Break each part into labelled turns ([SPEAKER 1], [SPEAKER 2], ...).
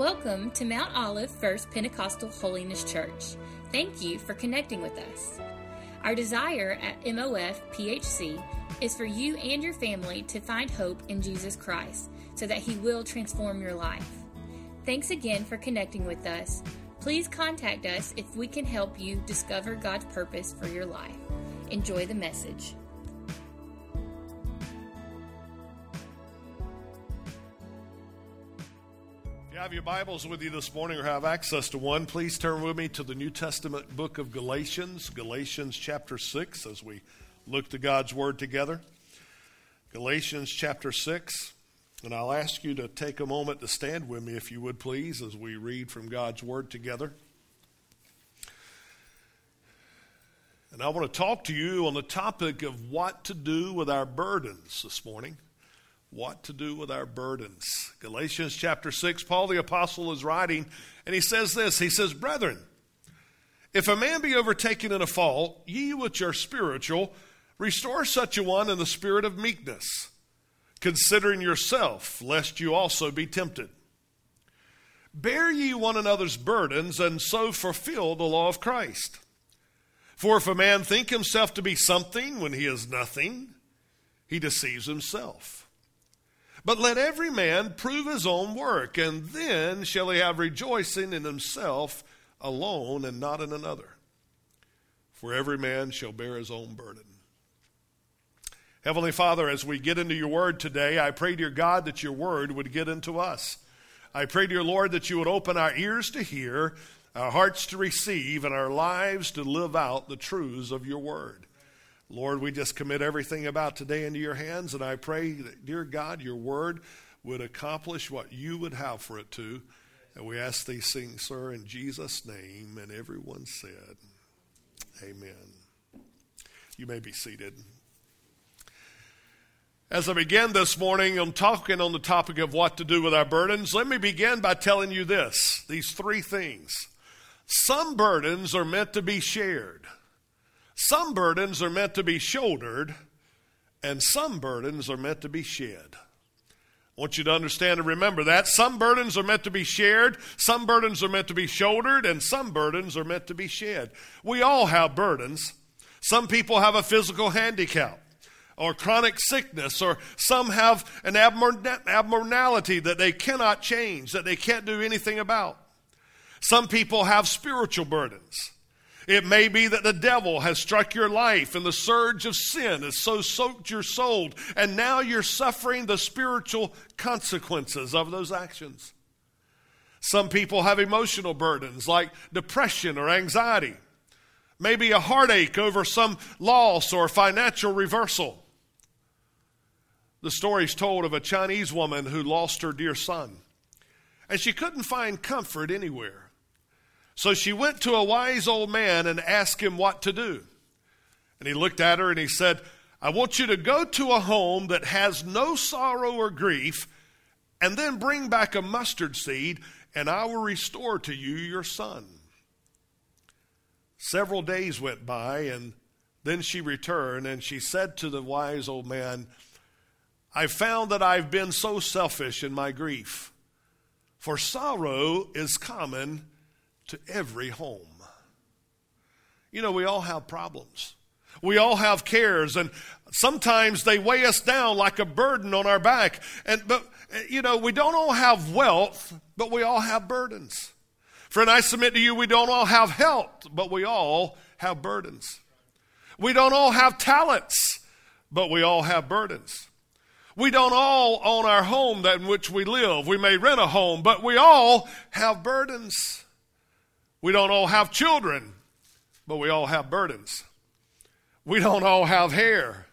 [SPEAKER 1] Welcome to Mount Olive First Pentecostal Holiness Church. Thank you for connecting with us. Our desire at MOF PHC is for you and your family to find hope in Jesus Christ so that He will transform your life. Thanks again for connecting with us. Please contact us if we can help you discover God's purpose for your life. Enjoy the message.
[SPEAKER 2] Have your Bibles with you this morning or have access to one, please turn with me to the New Testament book of Galatians, Galatians chapter 6, as we look to God's Word together. Galatians chapter 6. And I'll ask you to take a moment to stand with me, if you would please, as we read from God's Word together. And I want to talk to you on the topic of what to do with our burdens this morning. What to do with our burdens. Galatians chapter 6, Paul the Apostle is writing, and he says this He says, Brethren, if a man be overtaken in a fault, ye which are spiritual, restore such a one in the spirit of meekness considering yourself, lest you also be tempted. Bear ye one another's burdens, and so fulfill the law of Christ. For if a man think himself to be something when he is nothing, he deceives himself. But let every man prove his own work, and then shall he have rejoicing in himself alone and not in another. For every man shall bear his own burden. Heavenly Father, as we get into your word today, I pray, dear God, that your word would get into us. I pray, dear Lord, that you would open our ears to hear, our hearts to receive, and our lives to live out the truths of your word. Lord, we just commit everything about today into your hands, and I pray that, dear God, your word would accomplish what you would have for it to. And we ask these things, sir, in Jesus' name. And everyone said, Amen. You may be seated. As I begin this morning, I'm talking on the topic of what to do with our burdens. Let me begin by telling you this these three things. Some burdens are meant to be shared, some burdens are meant to be shouldered, and some burdens are meant to be shed. I want you to understand and remember that. Some burdens are meant to be shared, some burdens are meant to be shouldered, and some burdens are meant to be shed. We all have burdens. Some people have a physical handicap or chronic sickness, or some have an abnormality that they cannot change, that they can't do anything about. Some people have spiritual burdens. It may be that the devil has struck your life and the surge of sin has so soaked your soul, and now you're suffering the spiritual consequences of those actions. Some people have emotional burdens like depression or anxiety, maybe a heartache over some loss or financial reversal. The story is told of a Chinese woman who lost her dear son, and she couldn't find comfort anywhere. So she went to a wise old man and asked him what to do. And he looked at her and he said, I want you to go to a home that has no sorrow or grief, and then bring back a mustard seed, and I will restore to you your son. Several days went by, and then she returned, and she said to the wise old man, I found that I've been so selfish in my grief, for sorrow is common to every home. You know, we all have problems. We all have cares, and sometimes they weigh us down like a burden on our back. And but you know, we don't all have wealth, but we all have burdens. Friend, I submit to you, we don't all have health, but we all have burdens. We don't all have talents, but we all have burdens. We don't all own our home that in which we live. We may rent a home, but we all have burdens. We don't all have children, but we all have burdens. We don't all have hair,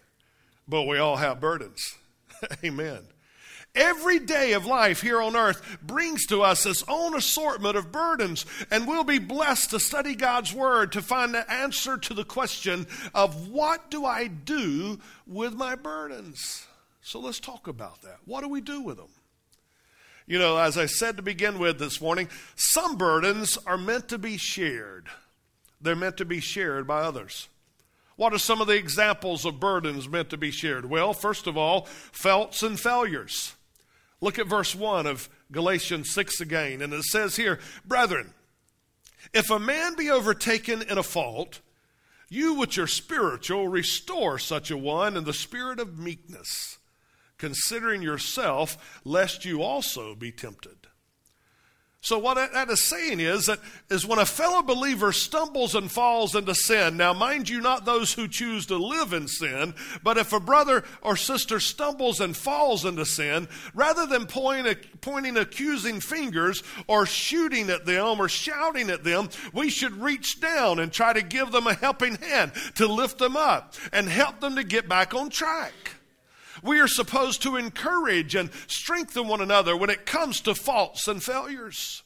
[SPEAKER 2] but we all have burdens. Amen. Every day of life here on earth brings to us its own assortment of burdens, and we'll be blessed to study God's Word to find the answer to the question of what do I do with my burdens? So let's talk about that. What do we do with them? You know, as I said to begin with this morning, some burdens are meant to be shared. They're meant to be shared by others. What are some of the examples of burdens meant to be shared? Well, first of all, faults and failures. Look at verse 1 of Galatians 6 again, and it says here, Brethren, if a man be overtaken in a fault, you which are spiritual, restore such a one in the spirit of meekness, considering yourself, lest you also be tempted. So what that is saying is that is when a fellow believer stumbles and falls into sin. Now, mind you, not those who choose to live in sin, but if a brother or sister stumbles and falls into sin, rather than pointing, pointing accusing fingers or shooting at them or shouting at them, we should reach down and try to give them a helping hand to lift them up and help them to get back on track. We are supposed to encourage and strengthen one another when it comes to faults and failures.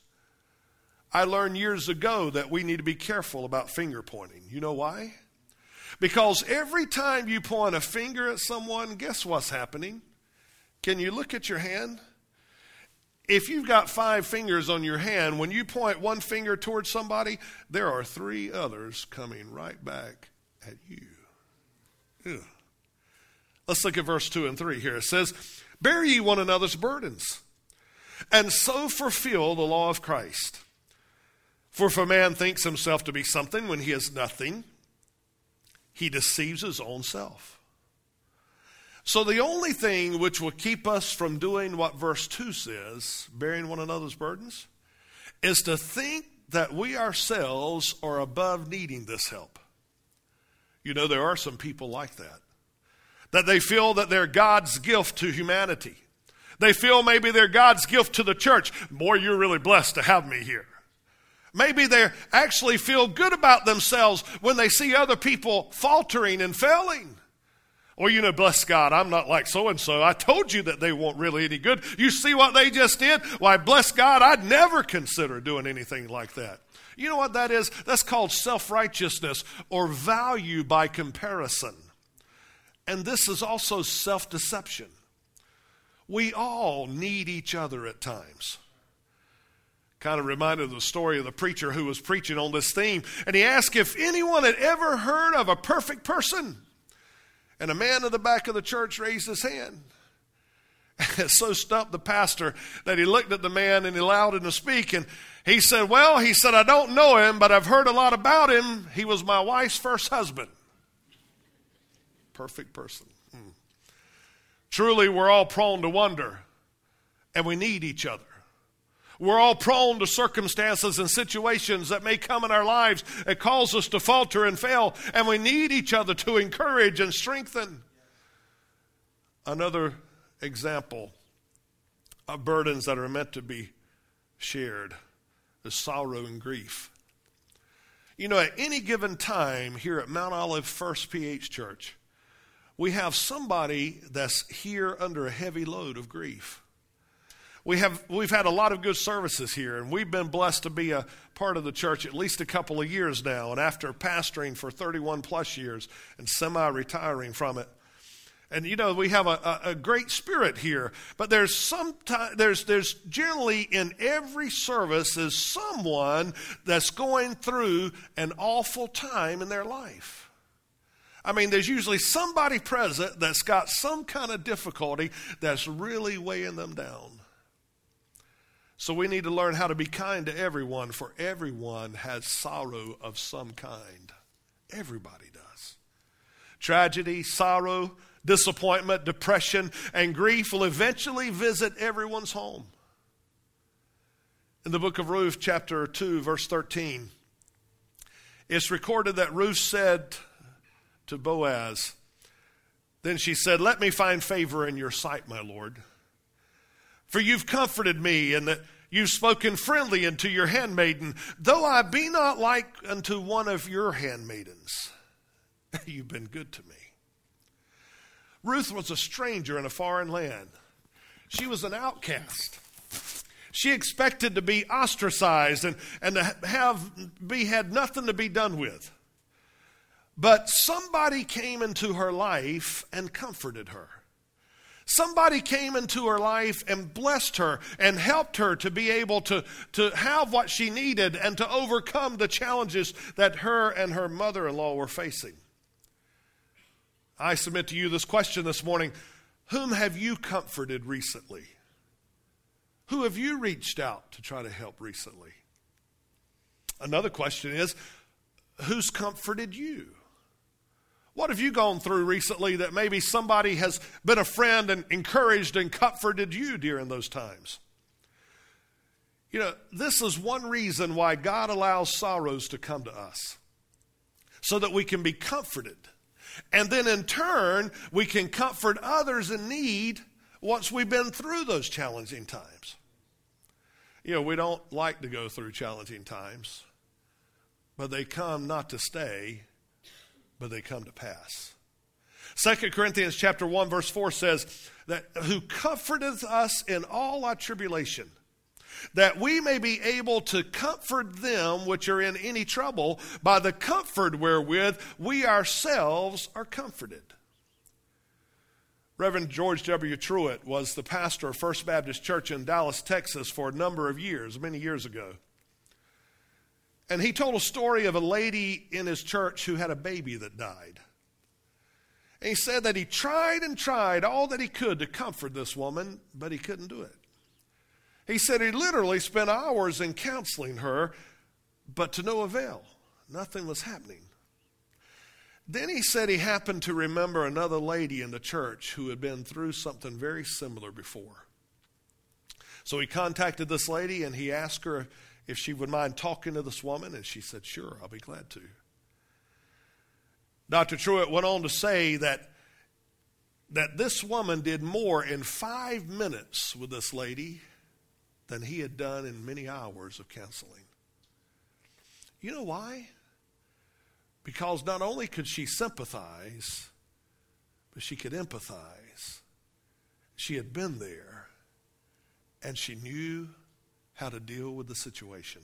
[SPEAKER 2] I learned years ago that we need to be careful about finger pointing. You know why? Because every time you point a finger at someone, guess what's happening? Can you look at your hand? If you've got five fingers on your hand, when you point one finger towards somebody, there are three others coming right back at you. Ew. Let's look at verse 2 and 3 here. It says, Bear ye one another's burdens, and so fulfill the law of Christ. For if a man thinks himself to be something when he is nothing, he deceives his own self. So, the only thing which will keep us from doing what verse 2 says, bearing one another's burdens, is to think that we ourselves are above needing this help. You know, there are some people like that that they feel that they're God's gift to humanity. They feel maybe they're God's gift to the church. Boy, you're really blessed to have me here. Maybe they actually feel good about themselves when they see other people faltering and failing. Or, you know, bless God, I'm not like so and so. I told you that they weren't really any good. You see what they just did? Why, bless God, I'd never consider doing anything like that. You know what that is? That's called self righteousness or value by comparison. And this is also self deception. We all need each other at times. Kind of reminded of the story of the preacher who was preaching on this theme, and he asked if anyone had ever heard of a perfect person. And a man in the back of the church raised his hand. It so stumped the pastor that he looked at the man and he allowed him to speak. And he said, Well, he said, I don't know him, but I've heard a lot about him. He was my wife's first husband perfect person. Hmm. Truly, we're all prone to wonder, and we need each other. We're all prone to circumstances and situations that may come in our lives that cause us to falter and fail, and we need each other to encourage and strengthen. Another example of burdens that are meant to be shared is sorrow and grief. You know, at any given time here at Mount Olive First PH Church, we have somebody that's here under a heavy load of grief. We have, we've had a lot of good services here, and we've been blessed to be a part of the church at least a couple of years now. And after pastoring for 31 plus years and semi retiring from it, and you know we have a, a, a, great spirit here but there's some there's there's generally in every service is someone that's going through an awful time in their life I mean, there's usually somebody present that's got some kind of difficulty that's really weighing them down. So we need to learn how to be kind to everyone, for everyone has sorrow of some kind. Everybody does. Tragedy, sorrow, disappointment, depression, and grief will eventually visit everyone's home. In the book of Ruth, chapter 2, verse 13, it's recorded that Ruth said, to Boaz. Then she said, Let me find favor in your sight, my Lord. For you've comforted me, and that you've spoken friendly unto your handmaiden, though I be not like unto one of your handmaidens. you've been good to me. Ruth was a stranger in a foreign land. She was an outcast. She expected to be ostracized and, and to have be had nothing to be done with. But somebody came into her life and comforted her. Somebody came into her life and blessed her and helped her to be able to, to have what she needed and to overcome the challenges that her and her mother in law were facing. I submit to you this question this morning Whom have you comforted recently? Who have you reached out to try to help recently? Another question is who's comforted you? What have you gone through recently that maybe somebody has been a friend and encouraged and comforted you during those times? You know, this is one reason why God allows sorrows to come to us so that we can be comforted. And then in turn, we can comfort others in need once we've been through those challenging times. You know, we don't like to go through challenging times, but they come not to stay, but they come to pass. 2 Corinthians chapter 1 verse 4 says that who comforteth us in all our tribulation that we may be able to comfort them which are in any trouble by the comfort wherewith we ourselves are comforted. Reverend George W. Truett was the pastor of First Baptist Church in Dallas, Texas for a number of years, many years ago. And he told a story of a lady in his church who had a baby that died. And he said that he tried and tried all that he could to comfort this woman, but he couldn't do it. He said he literally spent hours in counseling her, but to no avail. Nothing was happening. Then he said he happened to remember another lady in the church who had been through something very similar before. So he contacted this lady and he asked her if she would mind talking to this woman, and she said, Sure, I'll be glad to. Dr. Truett went on to say that, that this woman did more in five minutes with this lady than he had done in many hours of counseling. You know why? Because not only could she sympathize, but she could empathize. She had been there, and she knew how to deal with the situation.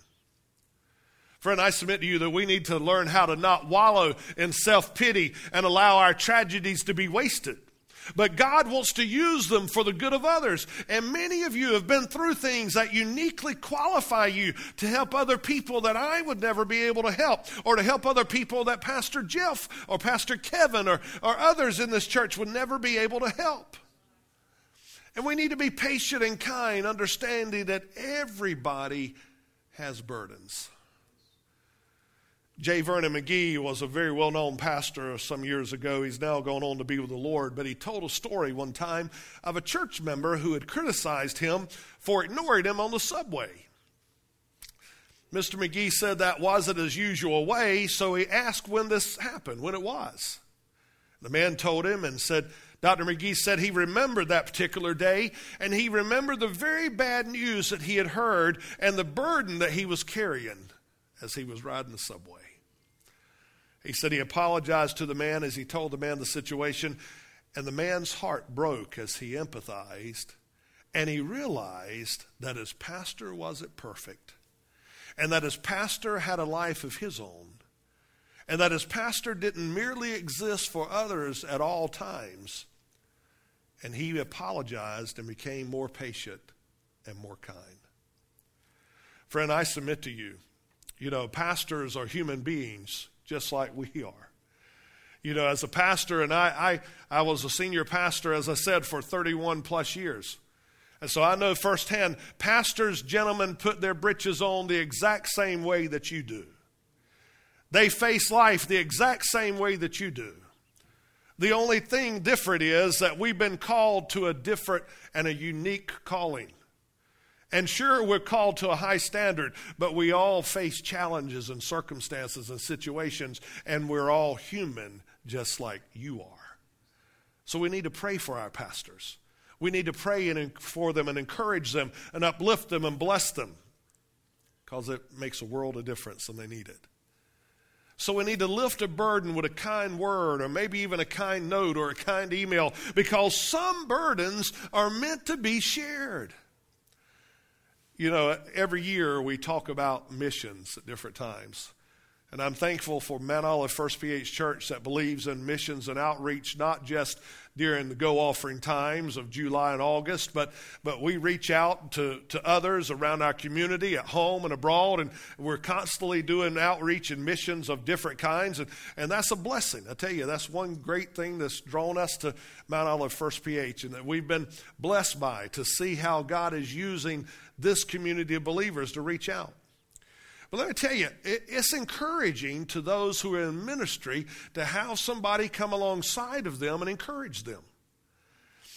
[SPEAKER 2] Friend, I submit to you that we need to learn how to not wallow in self pity and allow our tragedies to be wasted. But God wants to use them for the good of others. And many of you have been through things that uniquely qualify you to help other people that I would never be able to help, or to help other people that Pastor Jeff or Pastor Kevin or, or others in this church would never be able to help. And we need to be patient and kind, understanding that everybody has burdens. J. Vernon McGee was a very well known pastor some years ago. He's now gone on to be with the Lord, but he told a story one time of a church member who had criticized him for ignoring him on the subway. Mr. McGee said that wasn't his usual way, so he asked when this happened, when it was. The man told him and said, Dr. McGee said he remembered that particular day, and he remembered the very bad news that he had heard and the burden that he was carrying as he was riding the subway. He said he apologized to the man as he told the man the situation, and the man's heart broke as he empathized, and he realized that his pastor wasn't perfect, and that his pastor had a life of his own, and that his pastor didn't merely exist for others at all times. And he apologized and became more patient and more kind. Friend, I submit to you, you know, pastors are human beings just like we are. You know, as a pastor, and I, I, I was a senior pastor, as I said, for 31 plus years. And so I know firsthand, pastors, gentlemen, put their britches on the exact same way that you do. They face life the exact same way that you do. The only thing different is that we've been called to a different and a unique calling. And sure, we're called to a high standard, but we all face challenges and circumstances and situations, and we're all human just like you are. So we need to pray for our pastors. We need to pray for them and encourage them and uplift them and bless them because it makes a world of difference and they need it. So we need to lift a burden with a kind word or maybe even a kind note or a kind email because some burdens are meant to be shared. You know, every year we talk about missions at different times. And I'm thankful for Mount Olive First PH Church that believes in missions and outreach, not just during the go offering times of July and August, but, but we reach out to, to others around our community at home and abroad, and we're constantly doing outreach and missions of different kinds, and, and that's a blessing. I tell you, that's one great thing that's drawn us to Mount Olive First PH, and that we've been blessed by to see how God is using this community of believers to reach out. But let me tell you, it's encouraging to those who are in ministry to have somebody come alongside of them and encourage them.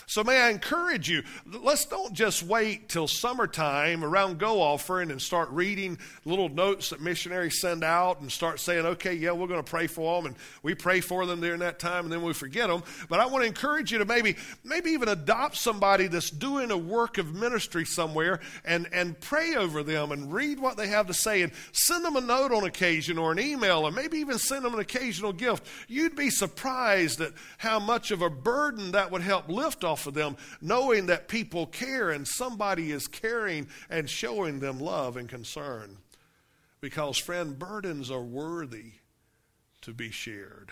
[SPEAKER 2] So, may I encourage you, let's don't just wait till summertime around go offering and start reading little notes that missionaries send out and start saying, okay, yeah, we're going to pray for them. And we pray for them during that time and then we forget them. But I want to encourage you to maybe, maybe even adopt somebody that's doing a work of ministry somewhere and, and pray over them and read what they have to say and send them a note on occasion or an email or maybe even send them an occasional gift. You'd be surprised at how much of a burden that would help lift off of them, knowing that people care and somebody is caring and showing them love and concern. Because, friend, burdens are worthy to be shared.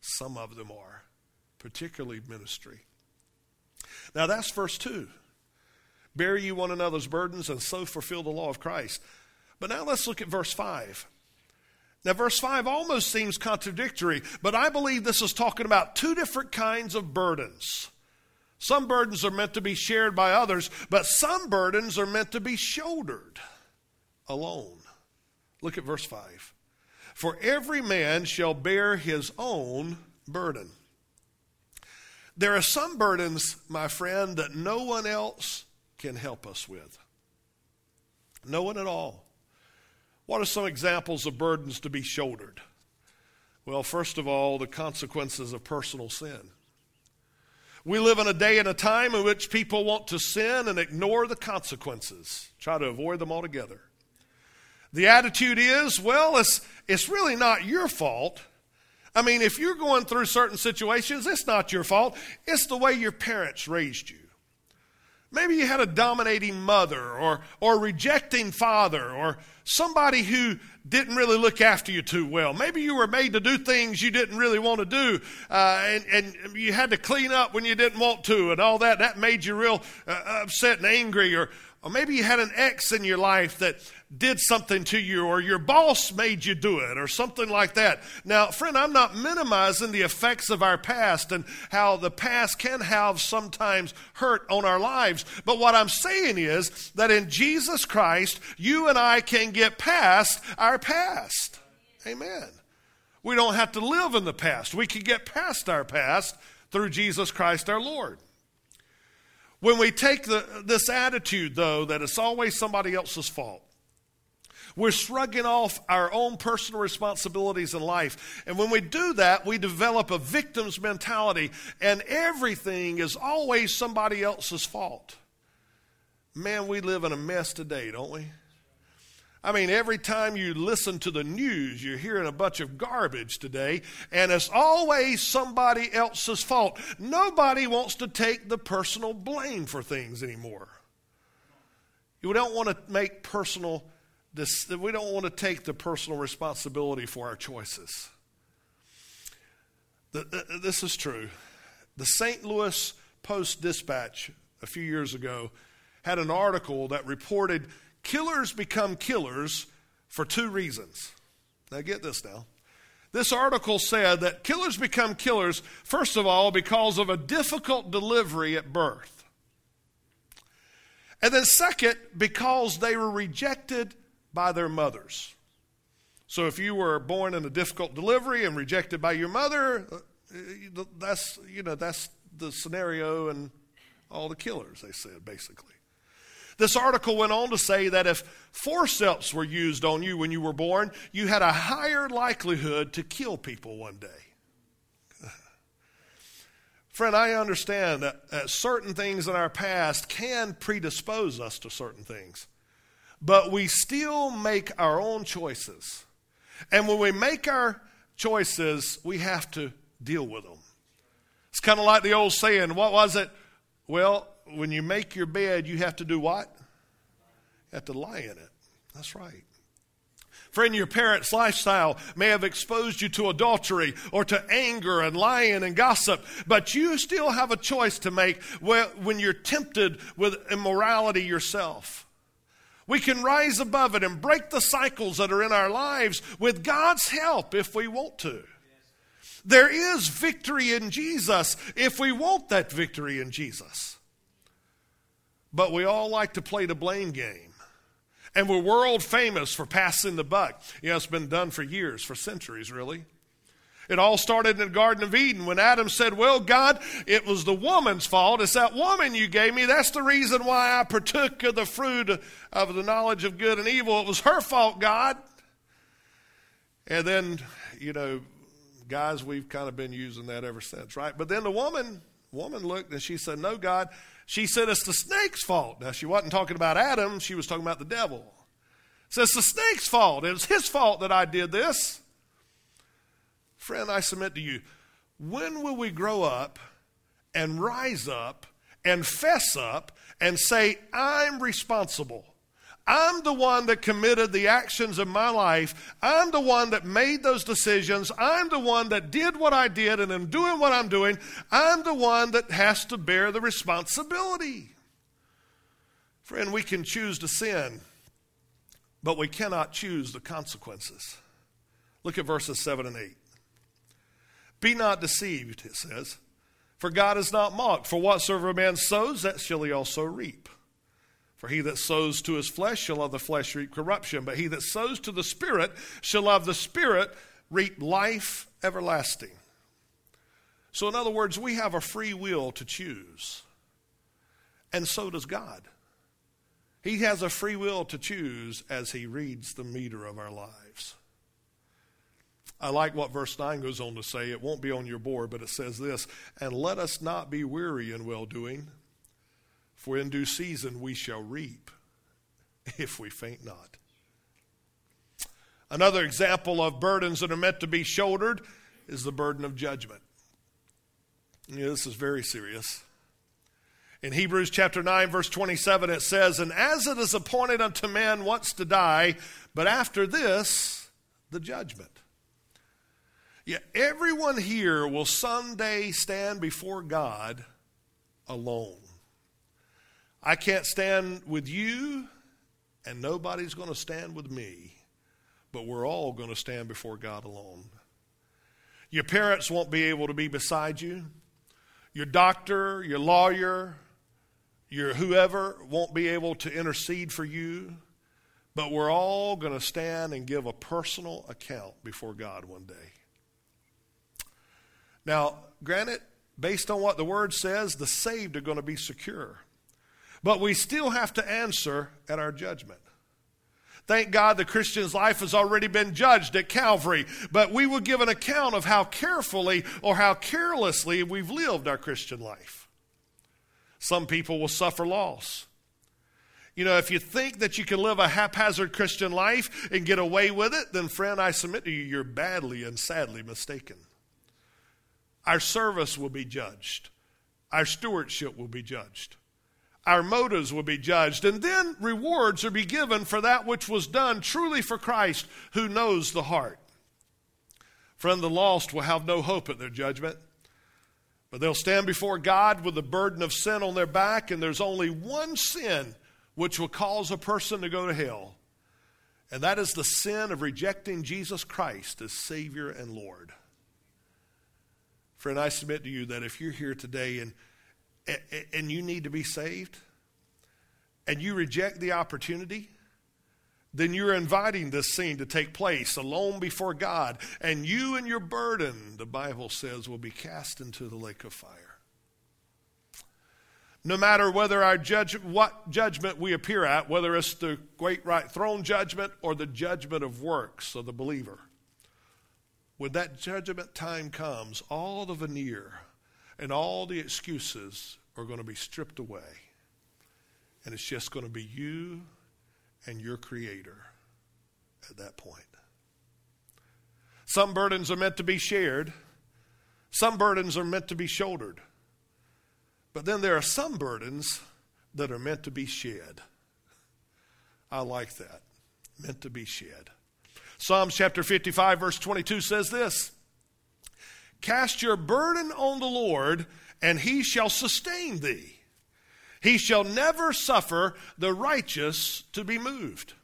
[SPEAKER 2] Some of them are, particularly ministry. Now, that's verse 2. Bear you one another's burdens and so fulfill the law of Christ. But now let's look at verse 5. Now, verse 5 almost seems contradictory, but I believe this is talking about two different kinds of burdens. Some burdens are meant to be shared by others, but some burdens are meant to be shouldered alone. Look at verse 5. For every man shall bear his own burden. There are some burdens, my friend, that no one else can help us with. No one at all. What are some examples of burdens to be shouldered? Well, first of all, the consequences of personal sin. We live in a day and a time in which people want to sin and ignore the consequences, try to avoid them altogether. The attitude is, well, it's, it's really not your fault. I mean, if you're going through certain situations, it's not your fault. It's the way your parents raised you. Maybe you had a dominating mother or, or rejecting father or somebody who didn't really look after you too well. Maybe you were made to do things you didn't really want to do, uh, and, and you had to clean up when you didn't want to, and all that. That made you real uh, upset and angry. Or, or maybe you had an ex in your life that did something to you or your boss made you do it or something like that. Now, friend, I'm not minimizing the effects of our past and how the past can have sometimes hurt on our lives. But what I'm saying is that in Jesus Christ, you and I can get past our past. Amen. We don't have to live in the past. We can get past our past through Jesus Christ our Lord. When we take the, this attitude, though, that it's always somebody else's fault, we're shrugging off our own personal responsibilities in life. And when we do that, we develop a victim's mentality, and everything is always somebody else's fault. Man, we live in a mess today, don't we? I mean, every time you listen to the news, you're hearing a bunch of garbage today, and it's always somebody else's fault. Nobody wants to take the personal blame for things anymore. You don't want to make personal this, we don't want to take the personal responsibility for our choices. The, the, this is true. The St. Louis Post Dispatch a few years ago had an article that reported killers become killers for two reasons. Now, get this now. This article said that killers become killers, first of all, because of a difficult delivery at birth. And then, second, because they were rejected by their mothers. So if you were born in a difficult delivery and rejected by your mother, uh, that's, you know, that's the scenario and all the killers, they said, basically. This article went on to say that if forceps were used on you when you were born, you had a higher likelihood to kill people one day. Friend, I understand that certain things in our past can predispose us to certain things but we still make our own choices. And when we make our choices, we have to deal with them. It's kind of like the old saying, what was it? Well, when you make your bed, you have to do what? You have to lie in it. That's right. Friend, your parents' lifestyle may have exposed you to adultery or to anger and lying and gossip, but you still have a choice to make when you're tempted with immorality yourself. We can rise above it and break the cycles that are in our lives with God's help if we want to. There is victory in Jesus if we want that victory in Jesus. But we all like to play the blame game. And we're world famous for passing the buck. You know, it's been done for years, for centuries, really. It all started in the Garden of Eden when Adam said, Well, God, it was the woman's fault. It's that woman you gave me. That's the reason why I partook of the fruit of the knowledge of good and evil. It was her fault, God. And then, you know, guys, we've kind of been using that ever since, right? But then the woman, woman looked and she said, No, God. She said it's the snake's fault. Now, she wasn't talking about Adam, she was talking about the devil. It's the snake's fault. It was his fault that I did this. Friend, I submit to you, when will we grow up and rise up and fess up and say, I'm responsible? I'm the one that committed the actions of my life. I'm the one that made those decisions. I'm the one that did what I did and am doing what I'm doing. I'm the one that has to bear the responsibility. Friend, we can choose to sin, but we cannot choose the consequences. Look at verses 7 and 8. Be not deceived, it says, for God is not mocked. For whatsoever a man sows, that shall he also reap. For he that sows to his flesh shall of the flesh reap corruption, but he that sows to the Spirit shall of the Spirit reap life everlasting. So, in other words, we have a free will to choose, and so does God. He has a free will to choose as he reads the meter of our lives. I like what verse 9 goes on to say. It won't be on your board, but it says this And let us not be weary in well doing, for in due season we shall reap if we faint not. Another example of burdens that are meant to be shouldered is the burden of judgment. You know, this is very serious. In Hebrews chapter 9, verse 27, it says, And as it is appointed unto man once to die, but after this, the judgment. Yeah, everyone here will someday stand before God alone. I can't stand with you, and nobody's going to stand with me, but we're all going to stand before God alone. Your parents won't be able to be beside you. Your doctor, your lawyer, your whoever won't be able to intercede for you, but we're all going to stand and give a personal account before God one day. Now, granted, based on what the word says, the saved are going to be secure. But we still have to answer at our judgment. Thank God the Christian's life has already been judged at Calvary, but we will give an account of how carefully or how carelessly we've lived our Christian life. Some people will suffer loss. You know, if you think that you can live a haphazard Christian life and get away with it, then, friend, I submit to you, you're badly and sadly mistaken. Our service will be judged, our stewardship will be judged our motives will be judged, and then rewards will be given for that which was done truly for Christ who knows the heart. Friend, the lost will have no hope at their judgment, but they'll stand before God with the burden of sin on their back, and there's only one sin which will cause a person to go to hell, and that is the sin of rejecting Jesus Christ as Savior and Lord. Friend, I submit to you that if you're here today and and you need to be saved, and you reject the opportunity, then you're inviting this scene to take place alone before God, and you and your burden, the Bible says, will be cast into the lake of fire. No matter whether our judge, what judgment we appear at, whether it's the great white throne judgment or the judgment of works of the believer, when that judgment time comes, all the veneer and all the excuses are going to be stripped away. And it's just going to be you and your Creator at that point. Some burdens are meant to be shared, some burdens are meant to be shouldered. But then there are some burdens that are meant to be shed. I like that. Meant to be shed. Psalms chapter 55, verse 22 says this Cast your burden on the Lord, and he shall sustain thee. He shall never suffer the righteous to be moved.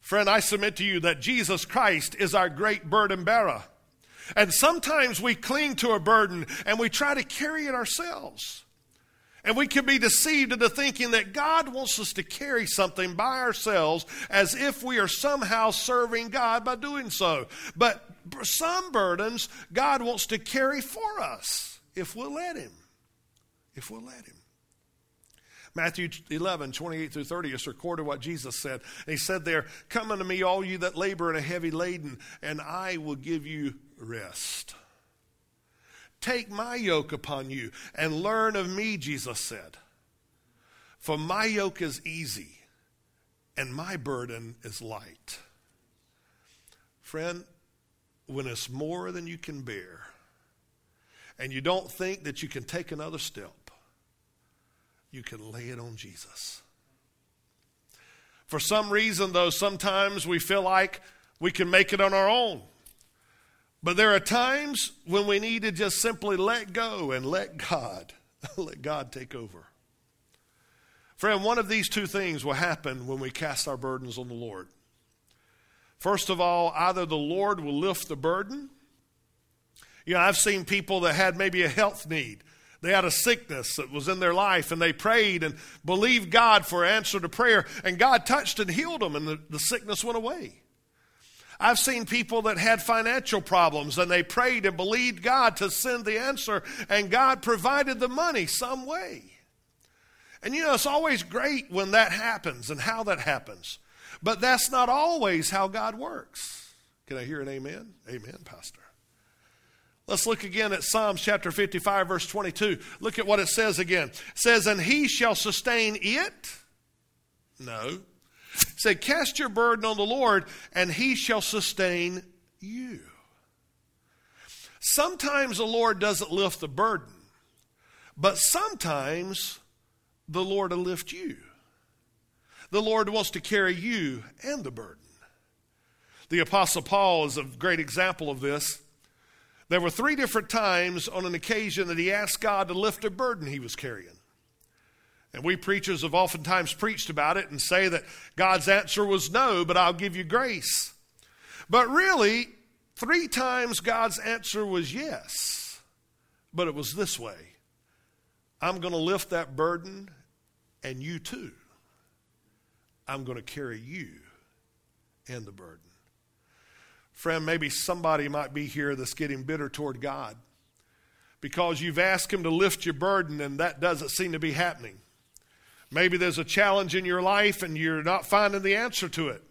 [SPEAKER 2] Friend, I submit to you that Jesus Christ is our great burden bearer. And sometimes we cling to a burden and we try to carry it ourselves. And we can be deceived into thinking that God wants us to carry something by ourselves as if we are somehow serving God by doing so. But some burdens God wants to carry for us if we'll let Him. If we'll let Him. Matthew 11, 28 through 30 is recorded what Jesus said. And he said there, Come unto me, all you that labor and are heavy laden, and I will give you rest. Take my yoke upon you and learn of me, Jesus said. For my yoke is easy and my burden is light. Friend, when it's more than you can bear, and you don't think that you can take another step, you can lay it on Jesus. For some reason, though, sometimes we feel like we can make it on our own. But there are times when we need to just simply let go and let God, let God take over. Friend, one of these two things will happen when we cast our burdens on the Lord. First of all, either the Lord will lift the burden. You know, I've seen people that had maybe a health need they had a sickness that was in their life, and they prayed and believed God for answer to prayer, and God touched and healed them, and the, the sickness went away. I've seen people that had financial problems, and they prayed and believed God to send the answer, and God provided the money some way. And you know, it's always great when that happens and how that happens. But that's not always how God works. Can I hear an amen? Amen, Pastor. Let's look again at Psalms chapter 55, verse 22. Look at what it says again. It says, And he shall sustain it. No. It said, Cast your burden on the Lord, and he shall sustain you. Sometimes the Lord doesn't lift the burden, but sometimes the Lord will lift you. The Lord wants to carry you and the burden. The Apostle Paul is a great example of this. There were three different times on an occasion that he asked God to lift a burden he was carrying. And we preachers have oftentimes preached about it and say that God's answer was no, but I'll give you grace. But really, three times God's answer was yes, but it was this way I'm going to lift that burden, and you too. I'm going to carry you and the burden. Friend, maybe somebody might be here that's getting bitter toward God because you've asked Him to lift your burden and that doesn't seem to be happening. Maybe there's a challenge in your life and you're not finding the answer to it.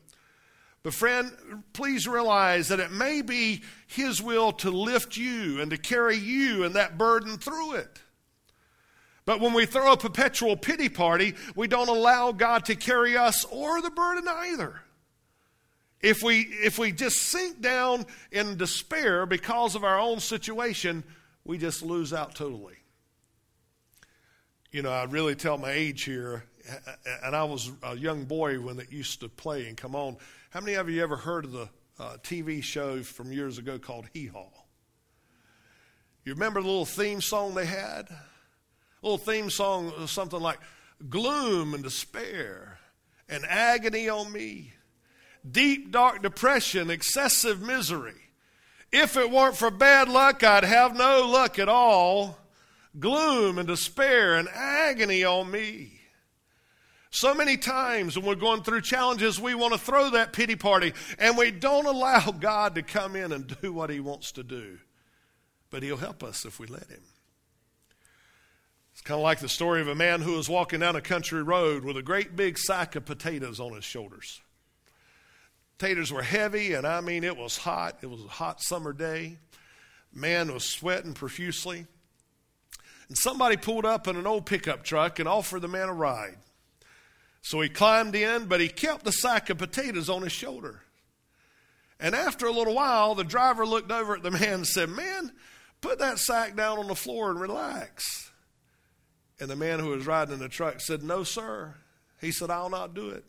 [SPEAKER 2] But, friend, please realize that it may be His will to lift you and to carry you and that burden through it. But when we throw a perpetual pity party, we don't allow God to carry us or the burden either. If we, if we just sink down in despair because of our own situation, we just lose out totally. You know, I really tell my age here, and I was a young boy when it used to play and come on. How many of you ever heard of the uh, TV show from years ago called Hee Haw? You remember the little theme song they had? A little theme song, something like gloom and despair and agony on me deep, dark depression, excessive misery. If it weren't for bad luck, I'd have no luck at all. Gloom and despair and agony on me. So many times when we're going through challenges, we want to throw that pity party and we don't allow God to come in and do what He wants to do. But He'll help us if we let Him. It's kind of like the story of a man who was walking down a country road with a great big sack of potatoes on his shoulders. Taters were heavy, and I mean, it was hot. It was a hot summer day. Man was sweating profusely. And somebody pulled up in an old pickup truck and offered the man a ride. So he climbed in, but he kept the sack of potatoes on his shoulder. And after a little while, the driver looked over at the man and said, Man, put that sack down on the floor and relax. And the man who was riding in the truck said, No, sir. He said, I'll not do it.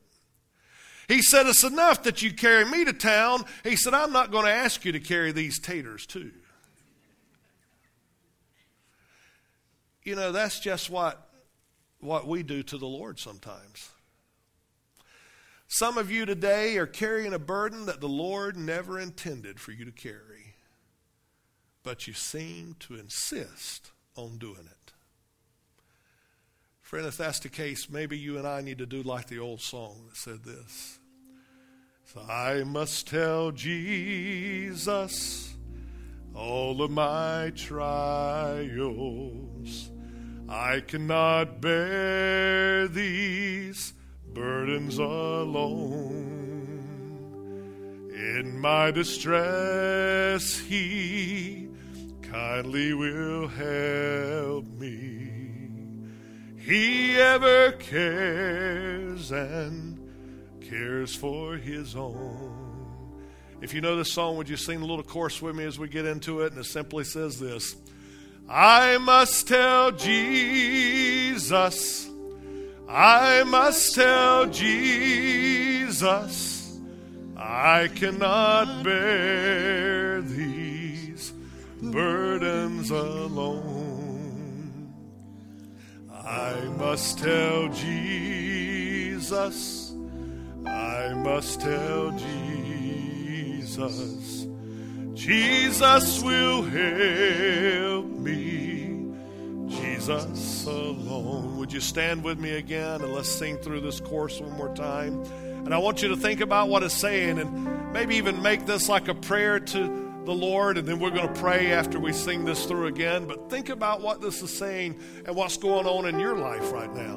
[SPEAKER 2] He said, It's enough that you carry me to town. He said, I'm not going to ask you to carry these taters too. You know, that's just what, what we do to the Lord sometimes. Some of you today are carrying a burden that the Lord never intended for you to carry, but you seem to insist on doing it. Friend, if that's the case, maybe you and I need to do like the old song that said this. So I must tell Jesus all of my trials. I cannot bear these burdens alone. In my distress, He kindly will help me. He ever cares and cares for His own. If you know this song, would you sing the little chorus with me as we get into it? And it simply says this I must tell Jesus. I must tell Jesus, I cannot bear these burdens alone. I must tell Jesus, I must tell Jesus, Jesus will help me. Jesus alone. Would you stand with me again and let's sing through this course one more time? And I want you to think about what it's saying and maybe even make this like a prayer to the Lord, and then we're going to pray after we sing this through again. But think about what this is saying and what's going on in your life right now.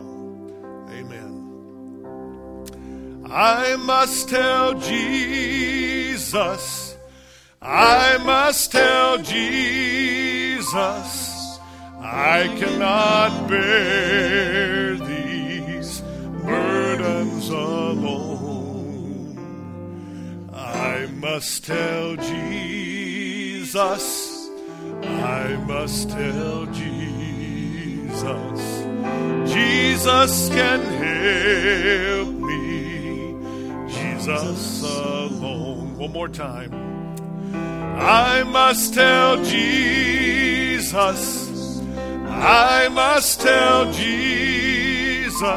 [SPEAKER 2] Amen. I must tell Jesus. I must tell Jesus. I cannot bear these burdens alone. I must tell Jesus, I must tell Jesus, Jesus can help me, Jesus alone. One more time. I must tell Jesus. I must tell Jesus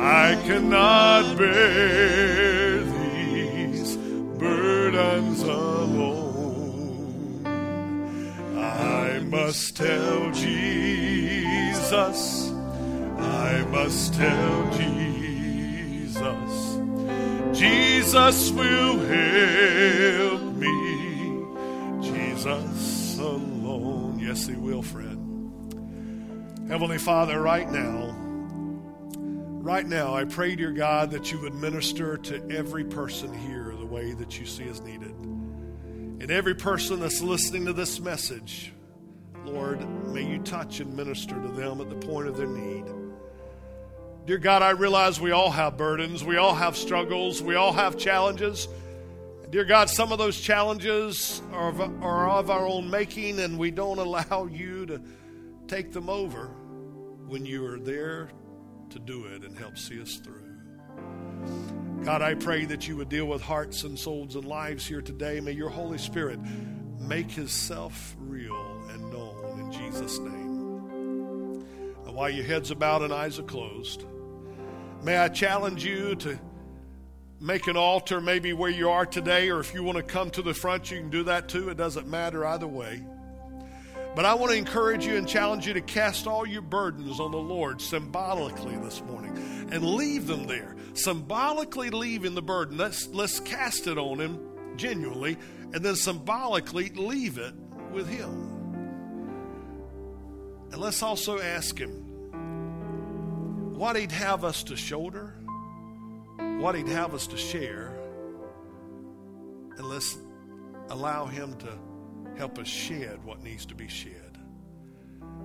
[SPEAKER 2] I cannot bear these burdens alone. I must tell Jesus, I must tell Jesus, Jesus will help me. Jesus alone. Yes, He will, friend. Heavenly Father, right now, right now, I pray, dear God, that you would minister to every person here the way that you see is needed. And every person that's listening to this message, Lord, may you touch and minister to them at the point of their need. Dear God, I realize we all have burdens, we all have struggles, we all have challenges. Dear God, some of those challenges are of, are of our own making, and we don't allow you to take them over when you are there to do it and help see us through. God, I pray that you would deal with hearts and souls and lives here today. May your Holy Spirit make himself real and known in Jesus' name. And while your heads are bowed and eyes are closed, may I challenge you to make an altar maybe where you are today, or if you want to come to the front, you can do that too. It doesn't matter either way. But I want to encourage you and challenge you to cast all your burdens on the Lord symbolically this morning and leave them there. Symbolically leaving the burden. Let's, let's cast it on Him genuinely and then symbolically leave it with Him. And let's also ask Him what He'd have us to shoulder, what He'd have us to share, and let's allow Him to help us shed what needs to be shed.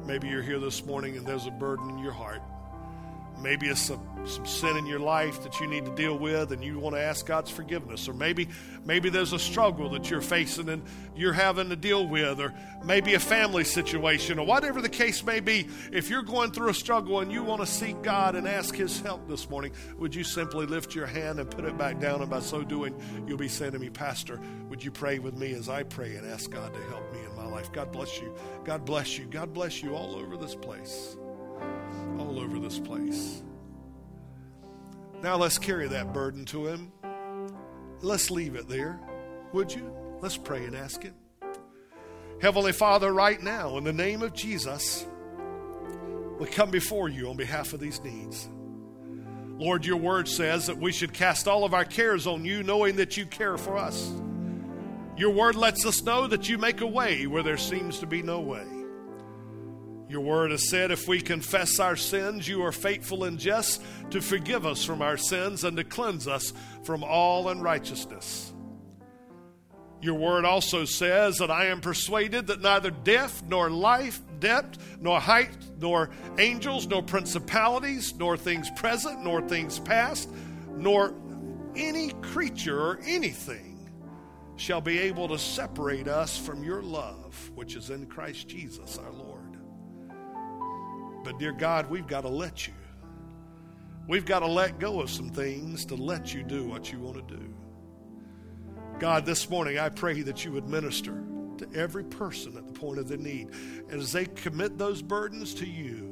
[SPEAKER 2] Maybe you're here this morning and there's a burden in your heart. Maybe it's some, sin in your life that you need to deal with and you want to ask God's forgiveness. Or maybe maybe there's a struggle that you're facing and you're having to deal with, or maybe a family situation, or whatever the case may be. If you're going through a struggle and you want to seek God and ask His help this morning, would you simply lift your hand and put it back down? And by so doing, you'll be saying to me, Pastor, would you pray with me as I pray and ask God to help me in my life? God bless you. God bless you. God bless you all over this place all over this place. Now let's carry that burden to Him. Let's leave it there, would you? Let's pray and ask Him. Heavenly Father, right now, in the name of Jesus, we come before you on behalf of these needs. Lord, your word says that we should cast all of our cares on you, knowing that you care for us. Your word lets us know that you make a way where there seems to be no way. Your word has said, if we confess our sins, you are faithful and just to forgive us from our sins and to cleanse us from all unrighteousness. Your word also says that I am persuaded that neither death, nor life, depth, nor height, nor angels, nor principalities, nor things present, nor things past, nor any creature or anything shall be able to separate us from your love, which is in Christ Jesus our Lord. But, dear God, we've got to let you. We've got to let go of some things to let you do what you want to do. God, this morning I pray that you would minister to every person at the point of their need. And as they commit those burdens to you,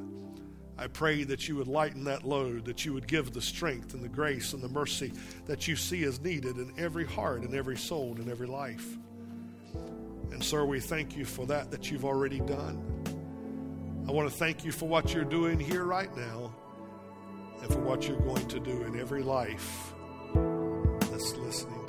[SPEAKER 2] I pray that you would lighten that load, that you would give the strength and the grace and the mercy that you see as needed in every heart and every soul and every life. And, sir, we thank you for that that you've already done. I want to thank you for what you're doing here right now and for what you're going to do in every life that's listening